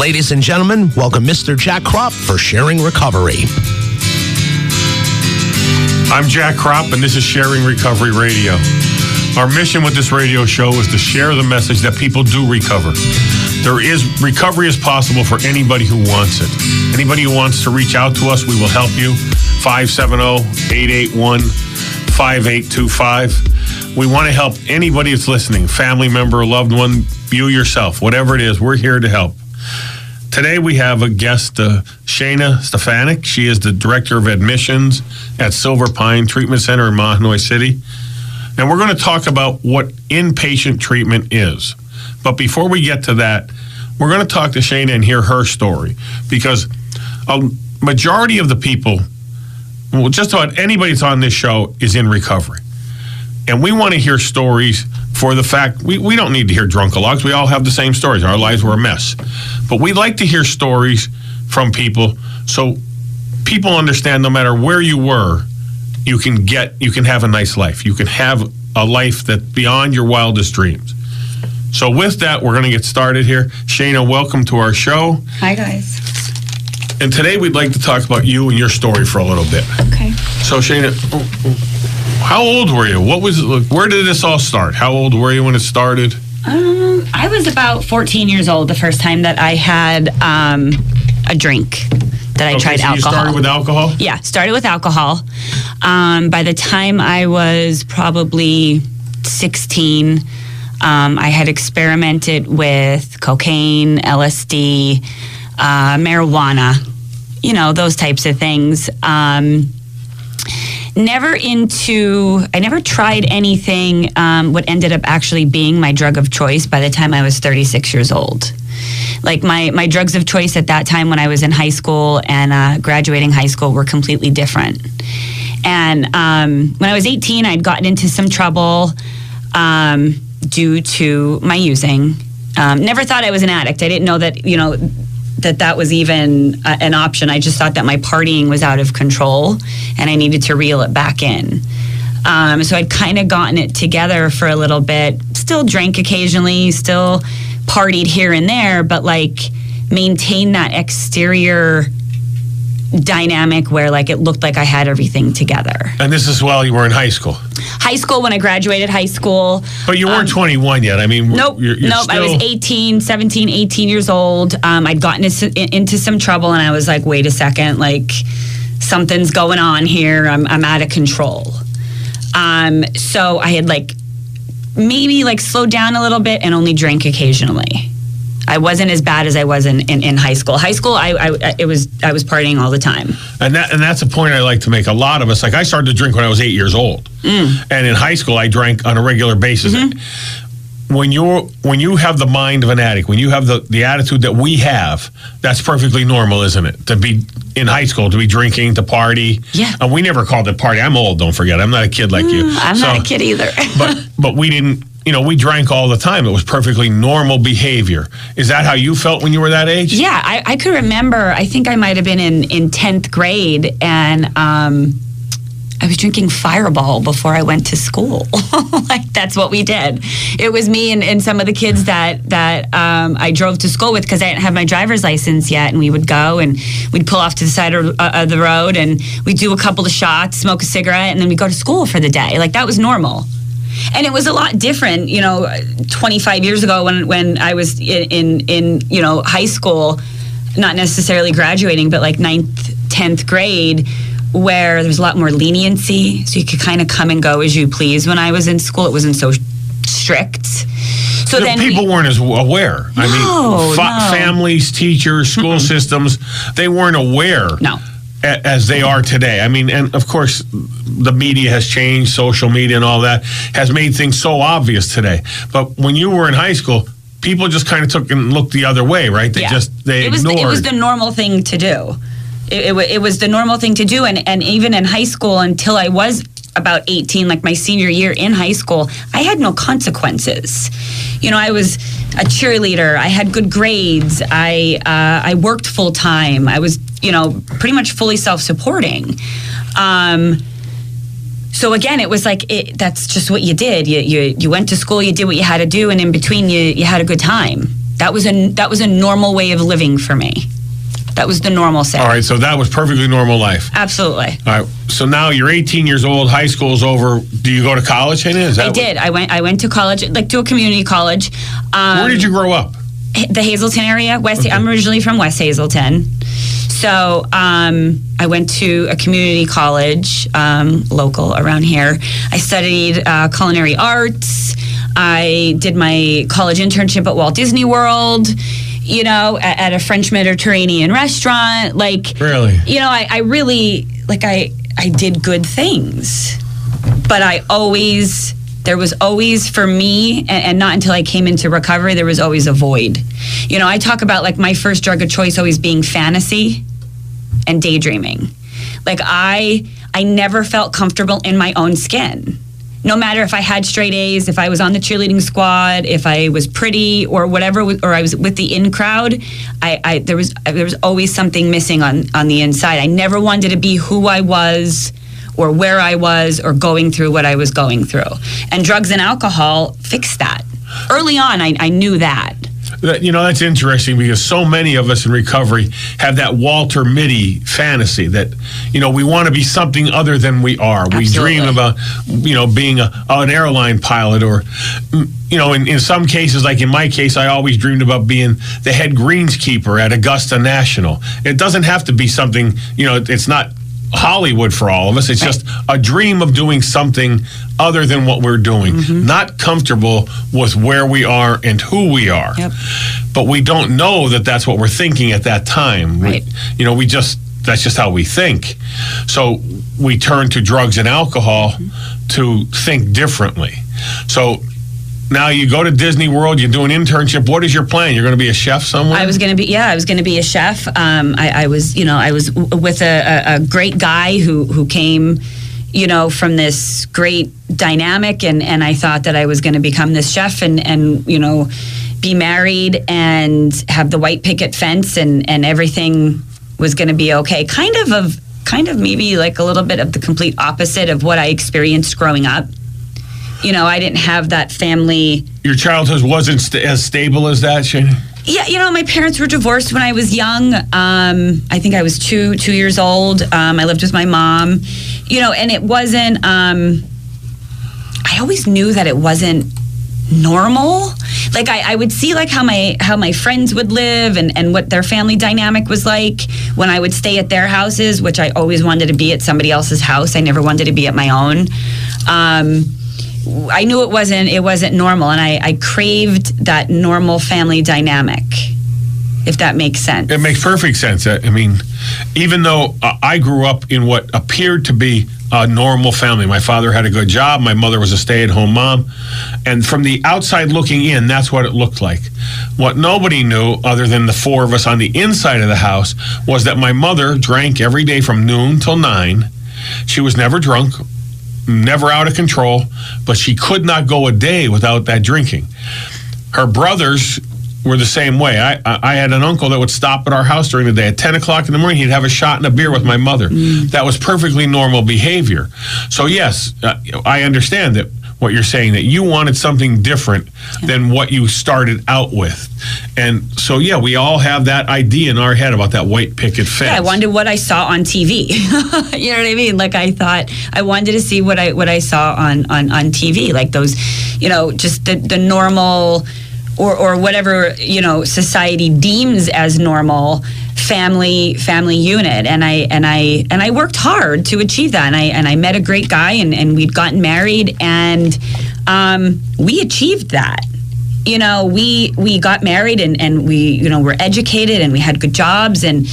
Ladies and gentlemen, welcome Mr. Jack Crop for Sharing Recovery. I'm Jack Crop, and this is Sharing Recovery Radio. Our mission with this radio show is to share the message that people do recover. There is recovery is possible for anybody who wants it. Anybody who wants to reach out to us, we will help you. 570-881-5825. We want to help anybody that's listening, family member, loved one, you yourself, whatever it is, we're here to help. Today we have a guest, uh, Shana Stefanik. She is the director of admissions at Silver Pine Treatment Center in Mahanoy City. And we're going to talk about what inpatient treatment is. But before we get to that, we're going to talk to Shana and hear her story because a majority of the people, well, just about anybody that's on this show is in recovery. And we want to hear stories for the fact we, we don't need to hear drunkalogs. We all have the same stories. Our lives were a mess. But we like to hear stories from people so people understand no matter where you were, you can get you can have a nice life. You can have a life that beyond your wildest dreams. So with that, we're going to get started here. Shana, welcome to our show. Hi guys. And today we'd like to talk about you and your story for a little bit. Okay. So Shana, how old were you? What was where did this all start? How old were you when it started? Um, I was about 14 years old the first time that I had um, a drink that I Okay, tried so you alcohol. started with alcohol? yeah, started with alcohol. Um, by the time I was probably 16, um, I had experimented with cocaine, LSD, uh, marijuana, you know, those types of things. Um, never into, I never tried anything, um, what ended up actually being my drug of choice by the time I was 36 years old like my my drugs of choice at that time when I was in high school and uh, graduating high school were completely different. And um, when I was 18, I'd gotten into some trouble um, due to my using. Um, never thought I was an addict. I didn't know that you know that that was even uh, an option. I just thought that my partying was out of control and I needed to reel it back in. Um, so I'd kind of gotten it together for a little bit. Still drank occasionally. Still partied here and there, but like maintain that exterior dynamic where like it looked like I had everything together. And this is while you were in high school. High school, when I graduated high school, But you weren't Um, 21 yet. I mean, Nope. you're, you're nope. I was still- 18, 17, 18 years old. Um, I'd gotten into, into some trouble and I was like, wait a second, like something's going on here. I'm, I'm out of control. Um, so I had like maybe like slowed down a little bit and only drank occasionally. I wasn't as bad as I was in, in, in high school. High school, I, I it was I was partying all the time. And that and that's a point I like to make. A lot of us, like I started to drink when I was eight years old, Mm. and in high school I drank on a regular basis. Mm-hmm. When you're when you have the mind of an addict, when you have the the attitude that we have, that's perfectly normal, isn't it? To be in high school, to be drinking, to party. Yeah. And we never called it party. I'm old. Don't forget. I'm not a kid like you. Mm, I'm So- not a kid either. but but we didn't. You know, we drank all the time. It was perfectly normal behavior. Is that how you felt when you were that age? Yeah, I, I could remember. I think I might have been in in tenth grade, and um, I was drinking Fireball before I went to school. like that's what we did. It was me and, and some of the kids that that um, I drove to school with because I didn't have my driver's license yet, and we would go and we'd pull off to the side of, uh, of the road and we'd do a couple of shots, smoke a cigarette, and then we'd go to school for the day. Like that was normal. And it was a lot different, you know, 25 years ago when, when I was in, in, in, you know, high school, not necessarily graduating, but like ninth, 10th grade, where there was a lot more leniency. So you could kind of come and go as you please. When I was in school, it wasn't so strict. So The then people we, weren't as aware. I mean, fa- no. families, teachers, school systems, they weren't aware No. As they are today. I mean, and of course, the media has changed, social media and all that has made things so obvious today. But when you were in high school, people just kind of took and looked the other way, right? They Yeah. just they it was ignored. The, it was the normal thing to do. It, it, it was the normal thing to do, and and even in high school, until I was about 18, like my senior year in high school, I had no consequences. You know, I was a cheerleader. I had good grades. I uh, I worked full time. I was, you know, pretty much fully self supporting. Um, so again, it was like it, that's just what you did. You, you you went to school, you did what you had to do, and in between, you you had a good time. That was a that was a normal way of living for me. That was the normal set. All right, so that was perfectly normal life. Absolutely. All right, so now you're 18 years old. High school's over. Do you go to college? Is that I did. I went. I went to college, like to a community college. Um, Where did you grow up? the Hazleton area. West. I'm originally from West Hazleton, so um, I went to a community college um, local around here. I studied uh, culinary arts. I did my college internship at Walt Disney World. You know, at, at a French Mediterranean restaurant. Like, Really? you know, I, I really like. I I did good things, but I always there was always for me and, and not until i came into recovery there was always a void you know i talk about like my first drug of choice always being fantasy and daydreaming like i i never felt comfortable in my own skin no matter if i had straight a's if i was on the cheerleading squad if i was pretty or whatever or i was with the in crowd i, I there was there was always something missing on on the inside i never wanted to be who i was or where I was or going through what I was going through. And drugs and alcohol fixed that. Early on, I, I knew that. You know, that's interesting because so many of us in recovery have that Walter Mitty fantasy that, you know, we want to be something other than we are. We dream Absolutely. about, you know, being a, an airline pilot or, you know, in, in some cases, like in my case, I always dreamed about being the head greenskeeper at Augusta National. It doesn't have to be something, you know, it's not Hollywood for all of us. It's just a dream of doing something other than what we're doing. Mm-hmm. Not comfortable with where we are and who we are. Yep. But we don't know that that's what we're thinking at that time. We- you know, we just that's just how we think. So we turn to drugs and alcohol to think differently. So now you go to Disney World, you do an internship. What is your plan? You're going to be a chef somewhere? I was going to be, yeah, I was going to be a chef. Um, I, I was, you know, I was with a, a, a great guy who who came, you know, from this great dynamic, and and I thought that I was going to become this chef, and and you know, be married and have the white picket fence, and and everything was going to be okay. Kind of of kind of maybe like a little bit of the complete opposite of what I experienced growing up. You know, I didn't have that family. Your childhood wasn't st- as stable as that, Shane? Yeah, you know, my parents were divorced when I was young. Um, I think I was two two years old. Um, I lived with my mom. You know, and it wasn't. Um, I always knew that it wasn't normal. Like I, I would see like how my how my friends would live and, and what their family dynamic was like when I would stay at their houses, which I always wanted to be at somebody else's house. I never wanted to be at my own. Um, I knew it wasn't it wasn't normal, and I, I craved that normal family dynamic. If that makes sense. It makes perfect sense. I I mean, even though uh, I grew up in what appeared to be a normal family, my father had a good job, my mother was a stay at home mom. And from the outside looking in, that's what it looked like. What nobody knew, other than the four of us on the inside of the house, was that my mother drank every day from noon till nine. She was never drunk, never out of control, but she could not go a day without that drinking. Her brothers were the same way. I, I had an uncle that would stop at our house during the day. At 10 o'clock in the morning, he'd have a shot and a beer with my mother. That was perfectly normal behavior. So, yes, uh, I understand that what you're saying, that you wanted something different than what you started out with. And so, yeah, we all have that idea in our head about that white picket fence. yeah, I wanted what I saw on TV. you know what I mean? Like I thought I wanted to see what I what I saw on on on TV, like those, you know, just the the normal or or whatever you know society deems as normal family family unit. And I and I and I worked hard to achieve that. And I and I met a great guy and, and we'd gotten married and um, we achieved that. You know we we got married and and we you know were educated and we had good jobs and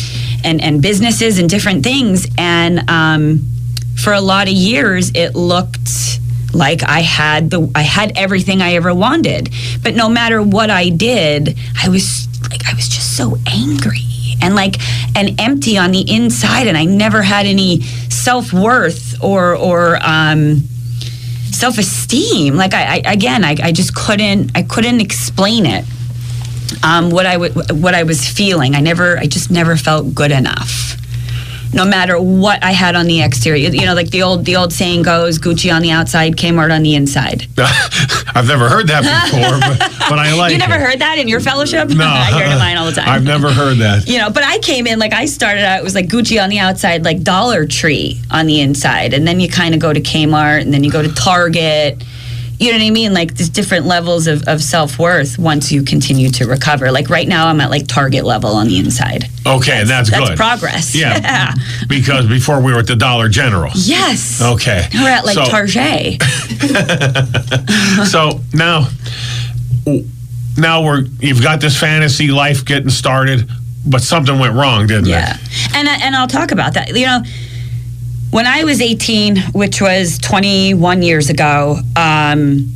and and businesses and different things. And um, for a lot of years it looked like I had the I had everything I ever wanted. But no matter what I did I was like I was just so angry and like and empty on the inside. And I never had any self-worth or or um self-esteem. Like I, I again I, I just couldn't I couldn't explain it um, what I what I was feeling. I never I just never felt good enough no matter what I had on the exterior. You know, like the old the old saying goes, Gucci on the outside, Kmart on the inside. I've never heard that before, but, but I like You never it. heard that in your fellowship? No, I hear it in mine all the time. I've never heard that. you know, but I came in like I started out. It was like Gucci on the outside, like Dollar Tree on the inside, and then you kind of go to Kmart, and then you go to Target. You know what I mean? Like there's different levels of, of self worth once you continue to recover. Like right now, I'm at like Target level on the inside. Okay, that's, That's good. progress. Yeah, because before we were at the Dollar General. Yes. Okay. We're at like So- Target. so now now we're you've got this fantasy life getting started but something went wrong didn't Yeah, it Yeah. and I- and I'll talk about that. You know, when I was 18, which was 21 years ago, um,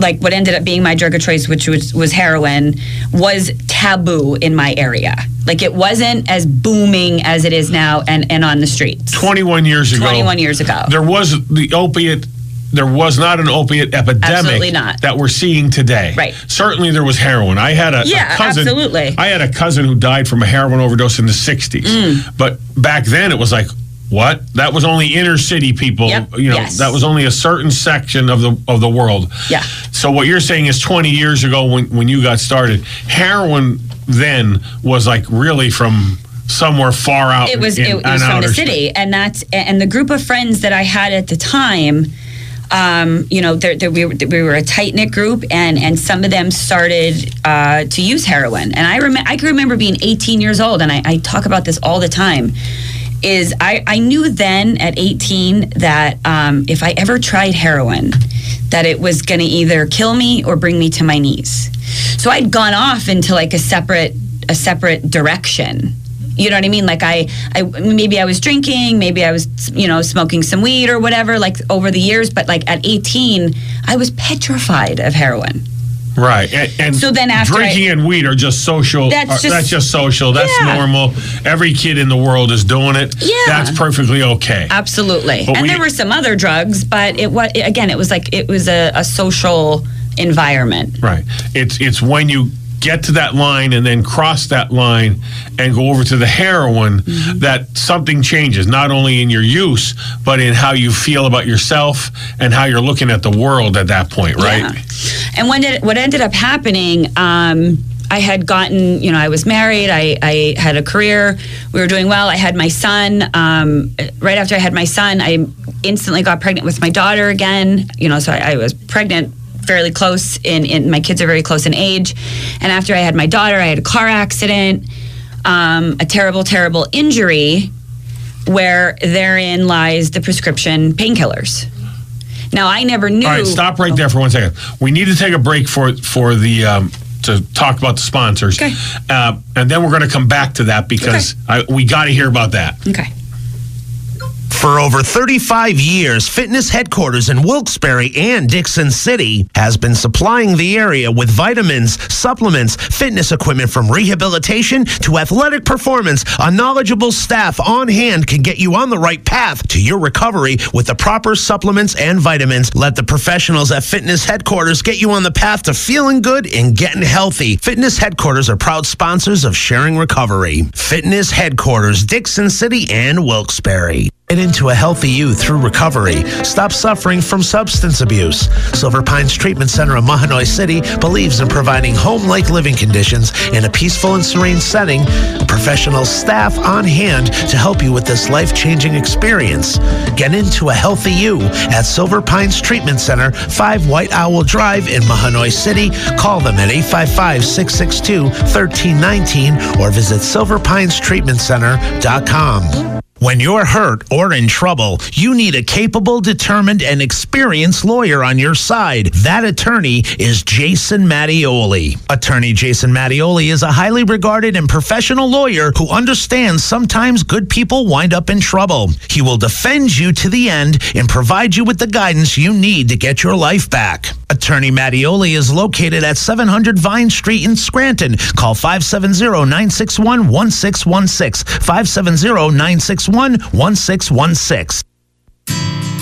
like what ended up being my drug of choice, which was was heroin, was taboo in my area. Like it wasn't as booming as it is now, and and on the streets. 21 years ago 21 years ago. there was the opiate there was not an opiate epidemic that we're seeing today. Right. Certainly there was heroin. I had a, a Yeah, cousin. absolutely. I had a cousin who died from a heroin overdose in the 60s. Mm. But back then it was like, what? That was only inner city people. Yep, You know, yes. that was only a certain section of the of the world. Yeah. So what you're saying is 20 years ago when when you got started, heroin then was like really from somewhere far out. it was in- it, was from the city and that's and the group of friends that i had at the time um, you know there there- we, were, we were a tight knit group and and some of them started uh, to use heroin and i remember i can remember being 18 years old and I, I talk about this all the time is I, I knew then at 18 that um, if I ever tried heroin, that it was going to either kill me or bring me to my knees. So I'd gone off into like a separate a separate direction. You know what I mean? Like I, I maybe I was drinking, maybe I was you know smoking some weed or whatever. Like over the years, but like at 18, I was petrified of heroin. Right. And, and So then after drinking and weed are just social. That's just- that's just social. That's Yeah. normal. Every kid in the world is doing it. Yeah. That's perfectly okay. Absolutely. But and we- there were some other drugs, but it was again, it was like it was a, a social environment. Right. It's it's when you get to that line and then cross that line and go over to the heroin Mm-hmm. that something changes not only in your use but in how you feel about yourself and how you're looking at the world at that point, right? Yeah. And when did, what ended up happening, um, I had gotten, you know, I was married, I, I had a career, we were doing well. I had my son. Um, right after I had my son, I instantly got pregnant with my daughter again, you know, so I, I was pregnant fairly close in, in, my kids are very close in age. And after I had my daughter, I had a car accident, um, a terrible, terrible injury where therein lies the prescription painkillers. Now, I never knew. All right, stop right there for one second. We need to take a break for for the um, to talk about the sponsors, Okay. uh, and then we're going to come back to that because I, we got to hear about that. Okay. For over 35 years, Fitness Headquarters in Wilkes-Barre and Dickson City has been supplying the area with vitamins, supplements, fitness equipment from rehabilitation to athletic performance. A knowledgeable staff on hand can get you on the right path to your recovery with the proper supplements and vitamins. Let the professionals at Fitness Headquarters get you on the path to feeling good and getting healthy. Fitness Headquarters are proud sponsors of Sharing Recovery. Fitness Headquarters, Dickson City and Wilkes-Barre. Get into a healthy you through recovery. Stop suffering from substance abuse. Silver Pines Treatment Center in Mahanoy City believes in providing home-like living conditions in a peaceful and serene setting. Professional staff on hand to help you with this life-changing experience. Get into a healthy you at Silver Pines Treatment Center, 5 White Owl Drive in Mahanoy City. Call them at 855-662-1319 or visit silverpinestreatmentcenter.com. When you're hurt or in trouble, you need a capable, determined, and experienced lawyer on your side. That attorney is Jason Mattioli. Attorney Jason Mattioli is a highly regarded and professional lawyer who understands sometimes good people wind up in trouble. He will defend you to the end and provide you with the guidance you need to get your life back. Attorney Mattioli is located at 700 Vine Street in Scranton. Call 570-961-1616. 570-961-1616.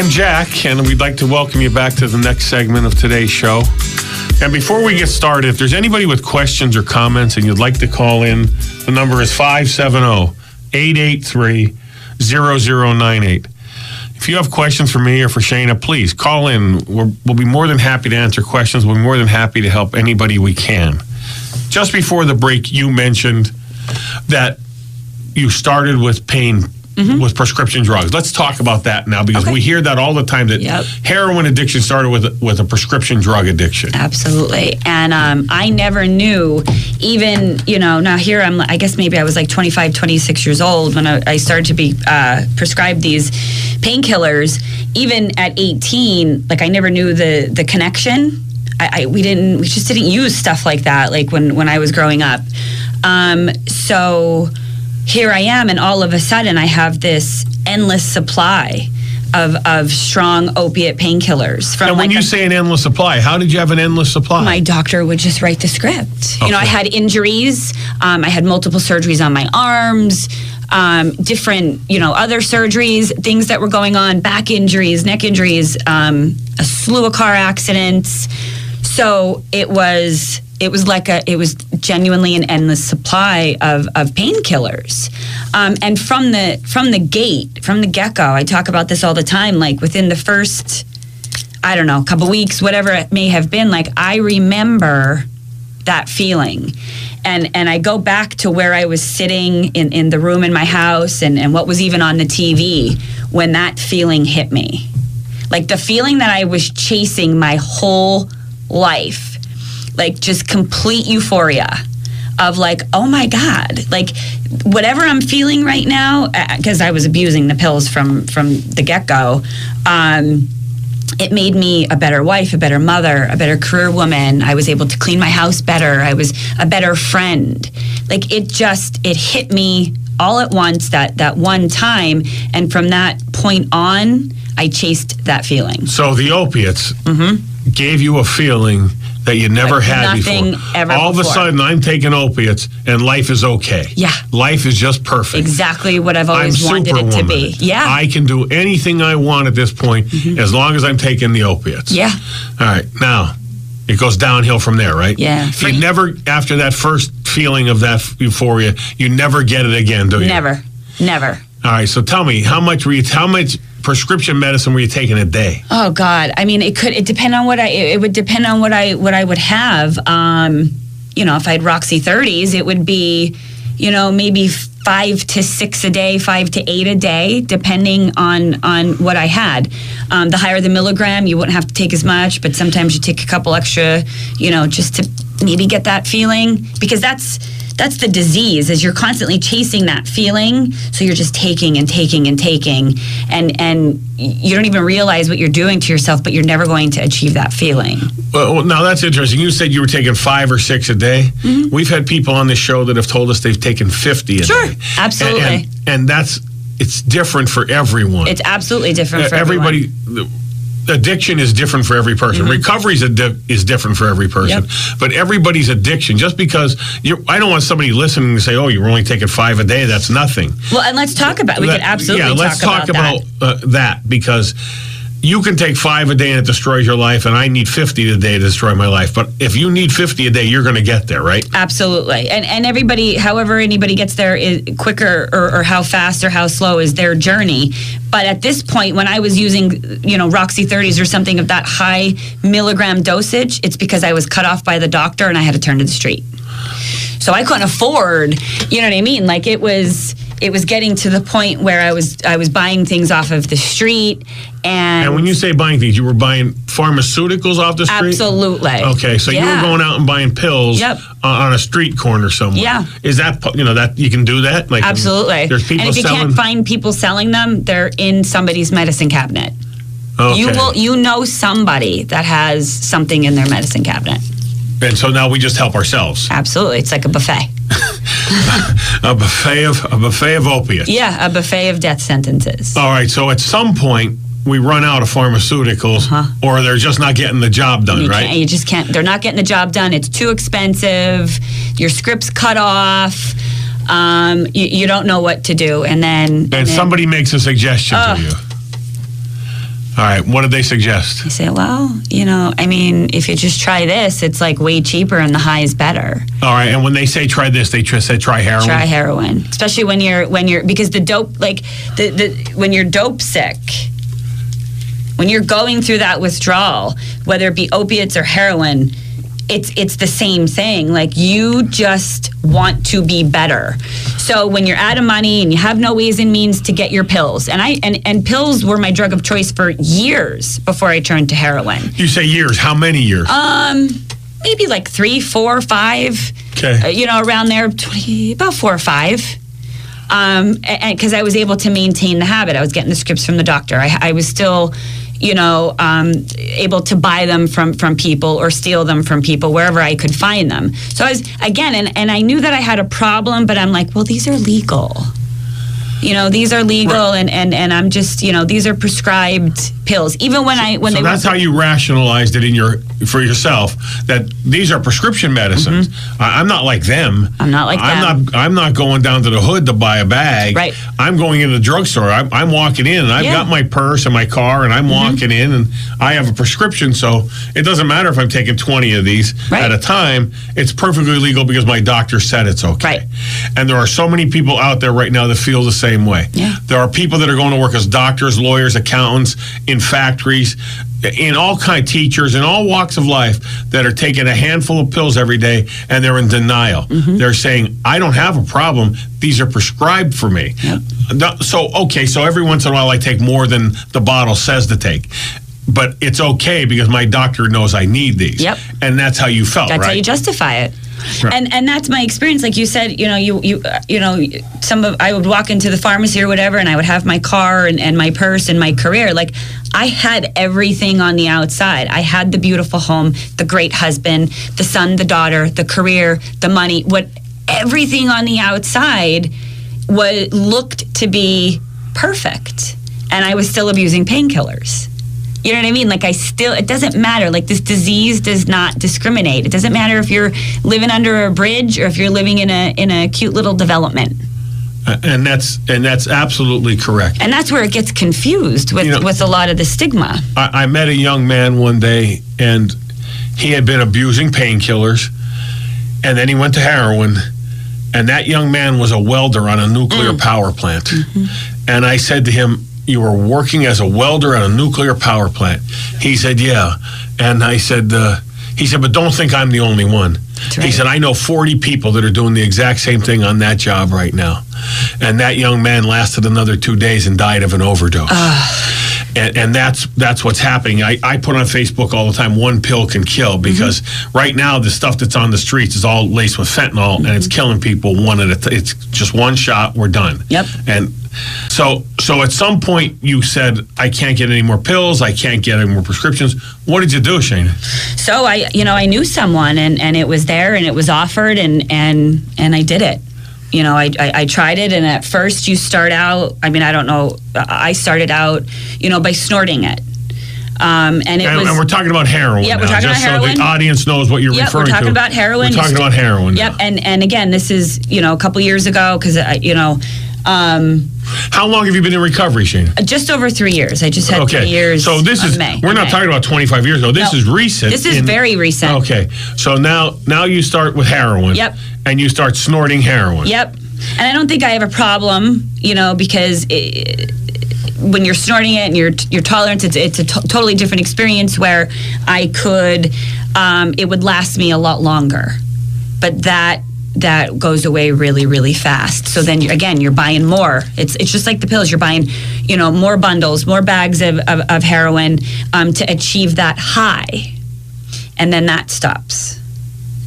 I'm Jack, and we'd like to welcome you back to the next segment of today's show. And before we get started, if there's anybody with questions or comments and you'd like to call in, the number is 570 883 0098. If you have questions for me or for Shana, please call in. We're, we'll be more than happy to answer questions. We'll be more than happy to help anybody we can. Just before the break, you mentioned that you started with pain with prescription drugs. Let's talk about that now because Okay. we hear that all the time that Yep. heroin addiction started with with a prescription drug addiction. Absolutely. And um, I never knew, even, you know, now here I'm, I guess maybe I was like 25, 26 years old when I, I started to be uh, prescribed these painkillers. Even at 18, like I never knew the, the connection. I, I, we didn't, we just didn't use stuff like that, like when, when I was growing up. Um, so here I am, and all of a sudden I have this endless supply of, of strong opiate painkillers. From And when like you a- say an endless supply, how did you have an endless supply? my doctor would just write the script. You know, I had injuries. Um, I had multiple surgeries on my arms, um, different, you know, other surgeries, things that were going on, back injuries, neck injuries, um, a slew of car accidents. So it was. It was like a. It was genuinely an endless supply of of painkillers, um, and from the from the gate, from the get go, I talk about this all the time. Like within the first I don't know, couple weeks, whatever it may have been, like I remember that feeling. And and I go back to where I was sitting in, in the room in my house and, and what was even on the TV when that feeling hit me. Like the feeling that I was chasing my whole life. Like just complete euphoria of like, oh my God, like whatever I'm feeling right now, because I was abusing the pills from from the get go. Um, it made me a better wife, a better mother, a better career woman. I was able to clean my house better. I was a better friend. Like it just it hit me all at once that that one time and from that point on I chased that feeling. So the opiates gave you a feeling that you never Like had nothing before. ever All of a sudden, I'm taking opiates and life is okay. Yeah. life is just perfect. Exactly what I've I'm always wanted it to be. Yeah. Mm-hmm. I can do anything I want at this point as long as I'm taking the opiates. yeah. All right, now it goes downhill from there, right? Yeah. You never, after that first feeling of that euphoria, you never get it again, do you? Never. Never. All right, so tell me, how much were you? How much prescription medicine were you taking a day? Oh God! I mean, it could. It depend on what I. It would depend on what I what I would have. Um, you know, if I had Roxy thirties, it would be, you know, maybe five to six a day, five to eight a day, depending on on what I had. Um, the higher the milligram, you wouldn't have to take as much, but sometimes you take a couple extra, you know, just to maybe get that feeling because that's that's the disease is you're constantly chasing that feeling so you're just taking and taking and taking and and you don't even realize what you're doing to yourself but you're never going to achieve that feeling Well, now that's interesting. You said you were taking five or six a day. We've had people on this show that have told us they've taken 50 a Mm-hmm. Sure, day. absolutely. And, and, and that's, it's different for everyone. it's absolutely different for everybody everyone. the- addiction is different for every person. Recovery is, a di- is different for every person. Mm-hmm. Yep. but everybody's addiction. Just because i don't want somebody listening to say oh you're only taking five a day. That's nothing. Well and let's talk about we Let- could absolutely yeah let's talk, talk about, about, uh, that because you can take five a day and it destroys your life and i need 50 a day to destroy my life. But if you need 50 a day you're going to get there right? Absolutely. And and everybody however anybody gets there is quicker or, or how fast or how slow is their journey. But at this point when i was using you know roxy 30s or something of that high milligram dosage it's because i was cut off by the doctor and i had to turn to the street. So I couldn't afford, you know what I mean? Like it was it was getting to the point where I was I was buying things off of the street and, and when you say buying things you were buying pharmaceuticals off the street absolutely. Okay, so you were going out and buying pills Yep. uh, on a street corner somewhere. Yeah. Is that you know that you can do that? Like Absolutely. There's people and if you selling. can't find people selling them, they're in somebody's medicine cabinet. okay. You will you know somebody that has something in their medicine cabinet. And so now we just help ourselves. Absolutely. It's like a buffet. A buffet of a buffet of opiates. Yeah, a buffet of death sentences. All right. So at some point we run out of pharmaceuticals, or they're just not getting the job done, Uh-huh. You right? You just can't. They're not getting the job done. It's too expensive. Your script's cut off. Um, you, you don't know what to do, and then and and then- somebody makes a suggestion to you. All right. What did they suggest? I say, well, you know, I mean, if you just try this, it's like way cheaper and the high is better. All right. And when they say try this, they just say try heroin. Try heroin, especially when you're when you're because the dope like the the when you're dope sick. When you're going through that withdrawal, whether it be opiates or heroin, it's it's the same thing. Like you just want to be better. So when you're out of money and you have no ways and means to get your pills, and I and, and pills were my drug of choice for years before I turned to heroin. You say years. How many years? Um, maybe like three, four, five. Okay. Uh, you know, around there, 20, about four or five. Um, and because I was able to maintain the habit, I was getting the scripts from the doctor. I, I was still, you know, um, able to buy them from from people or steal them from people wherever I could find them. So I was again, and and I knew that I had a problem, but I'm like, well, these are legal. You know, these are legal, and, and, and I'm just, you know, these are prescribed pills. Even when I when so they that's how you rationalized it in your for yourself that these are prescription medicines. I, I'm not like them. Mm-hmm. I'm not like I'm them. not. I'm not going down to the hood to buy a bag. Right. I'm going into the drugstore. I'm, I'm walking in, and I've Yeah. Mm-hmm. got my purse and my car, and I'm walking in, and I have a prescription. So it doesn't matter if I'm taking 20 of these Right. at a time. It's perfectly legal because my doctor said it's okay. Right. And there are so many people out there right now that feel the same way. Yeah. There are people that are going to work as doctors, lawyers, accountants, in factories, in all kind of teachers, in all walks of life that are taking a handful of pills every day and they're in denial. Mm-hmm. They're saying, I don't have a problem. These are prescribed for me. No- So, okay, so every once in a while I take more than the bottle says to take. But it's okay because my doctor knows I need these. Yep. And that's how you felt, That's right? how you justify it. And and that's my experience. Like you said, you know, you you uh, you know, some of I would walk into the pharmacy or whatever, and I would have my car and, and my purse and my career. Like I had everything on the outside. I had the beautiful home, the great husband, the son, the daughter, the career, the money. What everything on the outside was looked to be perfect, and I was still abusing painkillers. You know what I mean? Like I still, it doesn't matter. Like this disease does not discriminate. It doesn't matter if you're living under a bridge or if you're living in a in a cute little development. and that's and that's absolutely correct. And that's where it gets confused with You know- with a lot of the stigma. I, I met a young man one day, and he had been abusing painkillers, and then he went to heroin, and that young man was a welder on a nuclear mm. power plant. Mm-hmm. And I said to him, "You were working as a welder on a nuclear power plant." He said, "Yeah," and I said, uh, "He said, but don't think I'm the only one." He said, "I know 40 people that are doing the exact same thing on that job right now," and that young man lasted another two days and died of an overdose and, and that's that's what's happening. I, I put on Facebook all the time. One pill can kill because right now the stuff that's on the streets is all laced with fentanyl and it's killing people one at a. T- it's just one shot, we're done. Yep. And so so at some point you said I can't get any more pills. I can't get any more prescriptions. What did you do, Shane? So I, you know, I knew someone, and and it was there, and it was offered, and and and I did it. You know, I, I, I tried it, and at first you start out. I mean, I don't know. I started out, you know, by snorting it, um, and it And, was. and we're talking about heroin. Yeah, we're talking just about so heroin. the audience knows what you're Yep, referring we're talking to. about heroin. We're talking about heroin. Yep, now. and and again, this is you know a couple years ago because you know. Um, How long have you been in recovery, Shana? just over three years. I just had Okay. three years. So this is May. we're not May. talking about 25 years ago. This No. is recent. This is in- very recent. Okay. So now now you start with heroin. Yep. And you start snorting heroin. Yep. And I don't think I have a problem, you know, because it, when you're snorting it and your your tolerance, it's it's a totally different experience where I could, um, it would last me a lot longer, but that that goes away really really fast. So then again, you're buying more. It's it's just like the pills. You're buying, you know, more bundles, more bags of of, of heroin um, to achieve that high, and then that stops,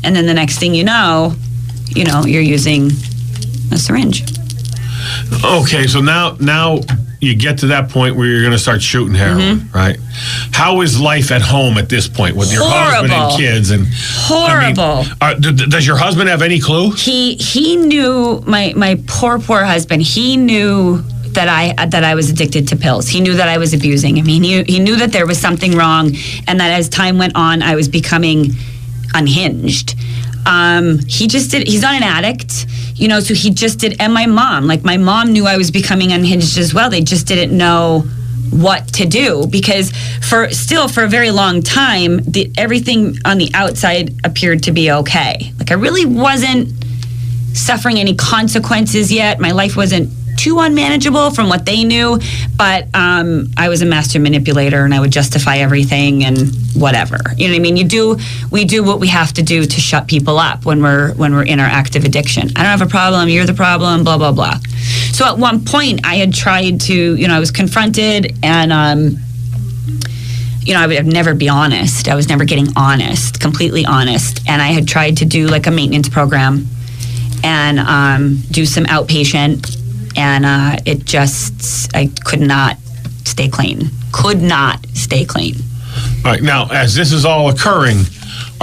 and then the next thing you know, you know, you're using a syringe. Okay. So now now you get to that point where you're going to start shooting heroin, Mm-hmm. right? How is life at home at this point with your husband and kids and Horrible. I mean, uh, d- does your husband have any clue? he he knew my my poor poor husband. He knew that I that I was addicted to pills. He knew that I was abusing him. He knew he knew that there was something wrong, and that as time went on, I was becoming unhinged. Um, he just did. He's not an addict, you know. So he just did. And my mom, like my mom, knew I was becoming unhinged as well. They just didn't know what to do because for still for a very long time the, everything on the outside appeared to be okay like i really wasn't suffering any consequences yet my life wasn't too unmanageable from what they knew but um, i was a master manipulator and i would justify everything and whatever you know what i mean you do we do what we have to do to shut people up when we're when we're in our active addiction i don't have a problem you're the problem blah blah blah so at one point i had tried to you know i was confronted and um, you know, I would never be honest. I was never getting honest, completely honest. And I had tried to do like a maintenance program and um, do some outpatient, and uh, it just, I could not stay clean. Could not stay clean. All right. Now, as this is all occurring,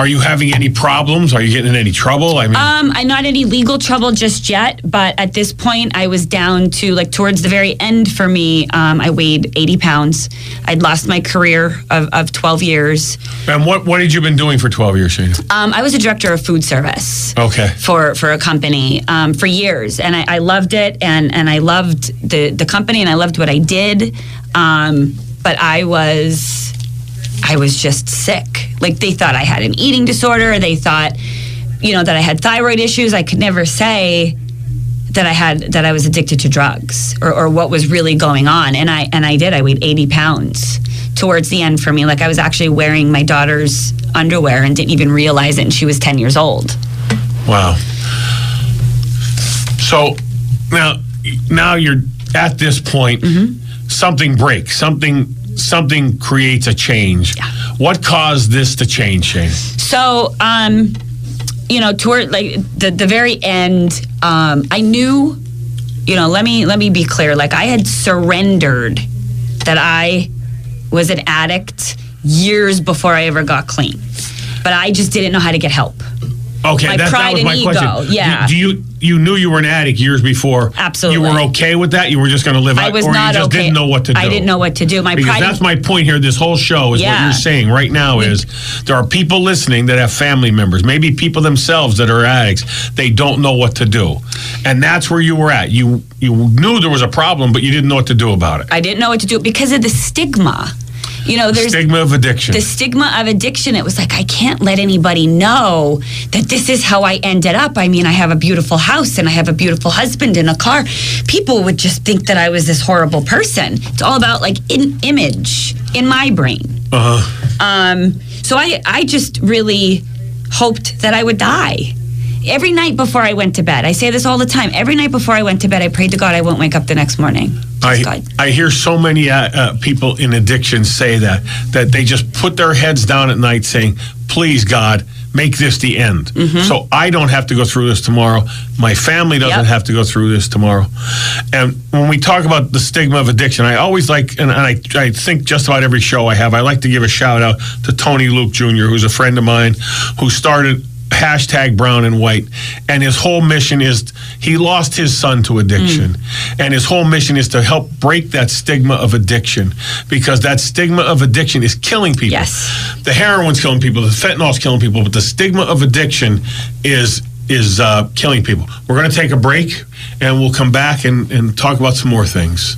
are you having any problems? Are you getting in any trouble? I mean, Um, I'm not any legal trouble just yet, but at this point, I was down to like towards the very end for me. Um, I weighed 80 pounds. I'd lost my career of, of 12 years. and what what had you been doing for 12 years, Shane? Um, I was a director of food service. Okay. for for a company um, for years, and I, I loved it, and and I loved the the company, and I loved what I did. Um, but I was I was just sick. Like they thought I had an eating disorder. They thought, you know, that I had thyroid issues. I could never say that I had that I was addicted to drugs or, or what was really going on. And I and I did. I weighed 80 pounds towards the end for me. Like I was actually wearing my daughter's underwear and didn't even realize it. And she was 10 years old. Wow. So now now you're at this point. Mm-hmm. Something breaks. Something something creates a change. What caused this to change, Shane? So, um, you know, toward like the the very end, um, I knew, you know, let me let me be clear. Like I had surrendered that I was an addict years before I ever got clean, but I just didn't know how to get help. Okay, My that, that pride was and my ego, question. yeah. Do, do you you knew you were an addict years before? Absolutely. You were okay with that. You were just going to live out, I was or not you just okay. didn't know what to do. I didn't know what to do. My because pride. that's my point here. This whole show is what you're saying right now is there are people listening that have family members, maybe people themselves that are addicts. They don't know what to do, and that's where you were at. You you knew there was a problem, but you didn't know what to do about it. I didn't know what to do because of the stigma. You know, there's the Stigma of addiction. the stigma of addiction. It was like i can't let anybody know that this is how i ended up. I mean i have a beautiful house and i have a beautiful husband and a car. People would just think that i was this horrible person. It's all about like in image in my brain. Uh-huh. um, so I, I just really hoped that i would die every night before i went to bed i say this all the time every night before i went to bed i prayed to god i won't wake up the next morning Just I, God. I hear so many uh, uh, people in addiction say that that they just put their heads down at night saying, "Please God, make this the end, Mm-hmm. so I don't have to go through this tomorrow. My family doesn't Yep. have to go through this tomorrow." And when we talk about the stigma of addiction, I always like, and, and I, I think just about every show I have, I like to give a shout out to Tony Luke Jr., who's a friend of mine, who started hashtag brown and white and his whole mission is he lost his son to addiction. And his whole mission is to help break that stigma of addiction because that stigma of addiction is killing people. Yes. the heroin's killing people the fentanyl's killing people but the stigma of addiction is is uh, killing people. We're going to take a break and we'll come back and, and talk about some more things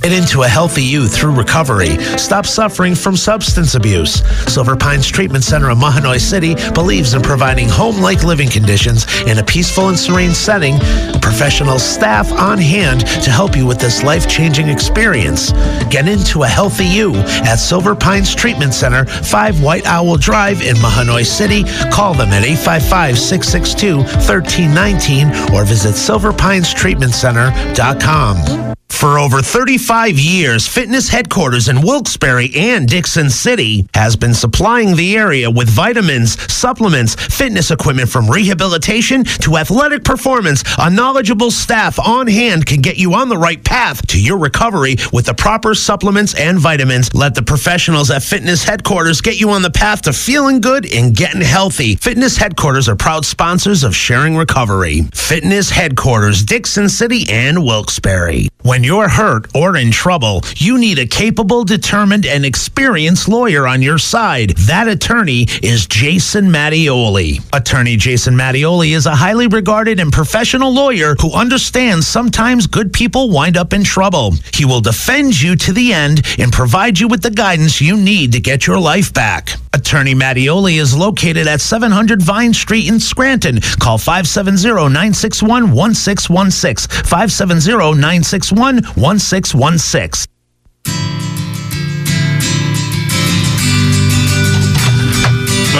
Get into a healthy you through recovery. Stop suffering from substance abuse. Silver Pines Treatment Center in Mahanoy City believes in providing home-like living conditions in a peaceful and serene setting. Professional staff on hand to help you with this life-changing experience. Get into a healthy you at Silver Pines Treatment Center, 5 White Owl Drive in Mahanoy City. Call them at 855-662-1319 or visit silverpinestreatmentcenter.com. For over 35 years, Fitness Headquarters in Wilkes-Barre and Dickson City has been supplying the area with vitamins, supplements, fitness equipment from rehabilitation to athletic performance. A knowledgeable staff on hand can get you on the right path to your recovery with the proper supplements and vitamins. Let the professionals at Fitness Headquarters get you on the path to feeling good and getting healthy. Fitness Headquarters are proud sponsors of Sharing Recovery. Fitness Headquarters, Dickson City and Wilkes-Barre. When you're hurt or in trouble, you need a capable, determined, and experienced lawyer on your side. That attorney is Jason Mattioli. Attorney Jason Mattioli is a highly regarded and professional lawyer who understands sometimes good people wind up in trouble. He will defend you to the end and provide you with the guidance you need to get your life back. Attorney Mattioli is located at 700 Vine Street in Scranton. Call 570 961 1616. 570 961 1616.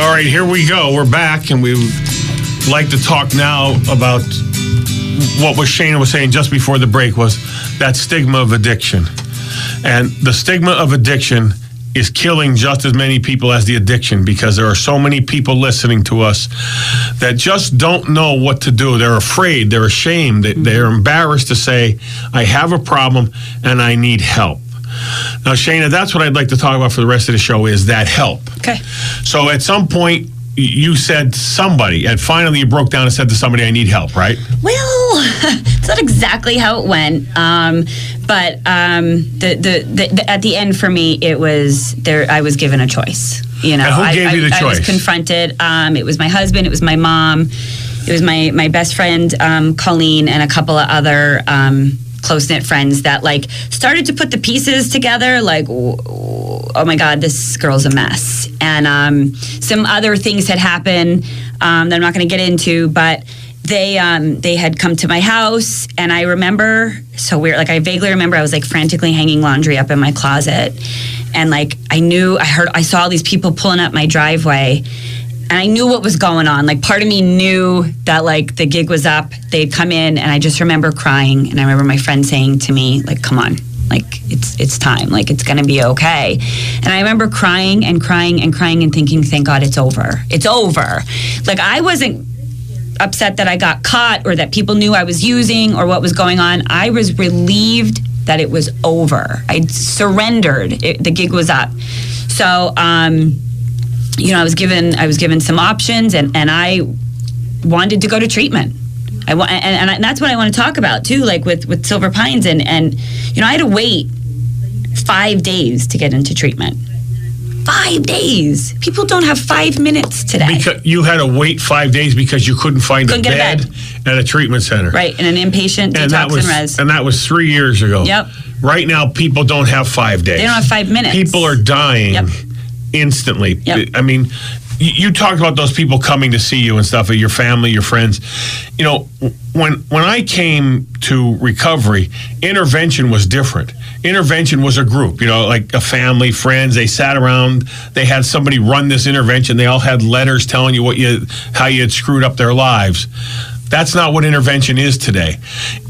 All right, here we go. We're back, and we'd like to talk now about what was Shana was saying just before the break was that stigma of addiction, and the stigma of addiction is killing just as many people as the addiction because there are so many people listening to us that just don't know what to do. They're afraid, they're ashamed, they're mm-hmm. embarrassed to say, I have a problem and I need help. Now, Shana, that's what I'd like to talk about for the rest of the show is that help. Okay. So at some point, you said somebody, and finally you broke down and said to somebody, I need help, right? Well, it's not exactly how it went. Um, but um, the, the, the, at the end for me, it was there. I was given a choice. You know, And who I, gave I, you the I was choice? confronted. Um, it was my husband. It was my mom. It was my my best friend um, Colleen and a couple of other. Close knit friends that like started to put the pieces together like oh my god this girl's a mess. And um, some other things had happened um, that i'm not going to get into but they um, they had come to my house and i remember so weird like i vaguely remember i was like frantically hanging laundry up in my closet and like i knew i heard i saw all these people pulling up my driveway and I knew what was going on. Like part of me knew that like the gig was up. They'd come in, and I just remember crying. And I remember my friend saying to me, like, "Come on, like it's it's time. Like it's gonna be okay." And I remember crying and crying and crying and thinking, "Thank God it's over. It's over." Like I wasn't upset that I got caught or that people knew I was using or what was going on. I was relieved that it was over. I surrendered. It, the gig was up. So. um you know, I was given I was given some options, and and I wanted to go to treatment. I wa- and, and, and that's what I want to talk about too, like with with Silver Pines, and and you know, I had to wait five days to get into treatment. Five days. People don't have five minutes today. Because you had to wait five days because you couldn't find Couldn't a get a bed, at a treatment center. right, in an inpatient And detox was and res. and that was three years ago. Yep. Right now, people don't have five days. They don't have five minutes. People are dying Yep. Instantly. Yep. I mean, you, you talked about those people coming to see you and stuff, your family, your friends. You know, when when I came to recovery, intervention was different. Intervention was a group, you know, like a family, friends. They sat around. They had somebody run this intervention. They all had letters telling you what you how you had screwed up their lives. That's not what intervention is today.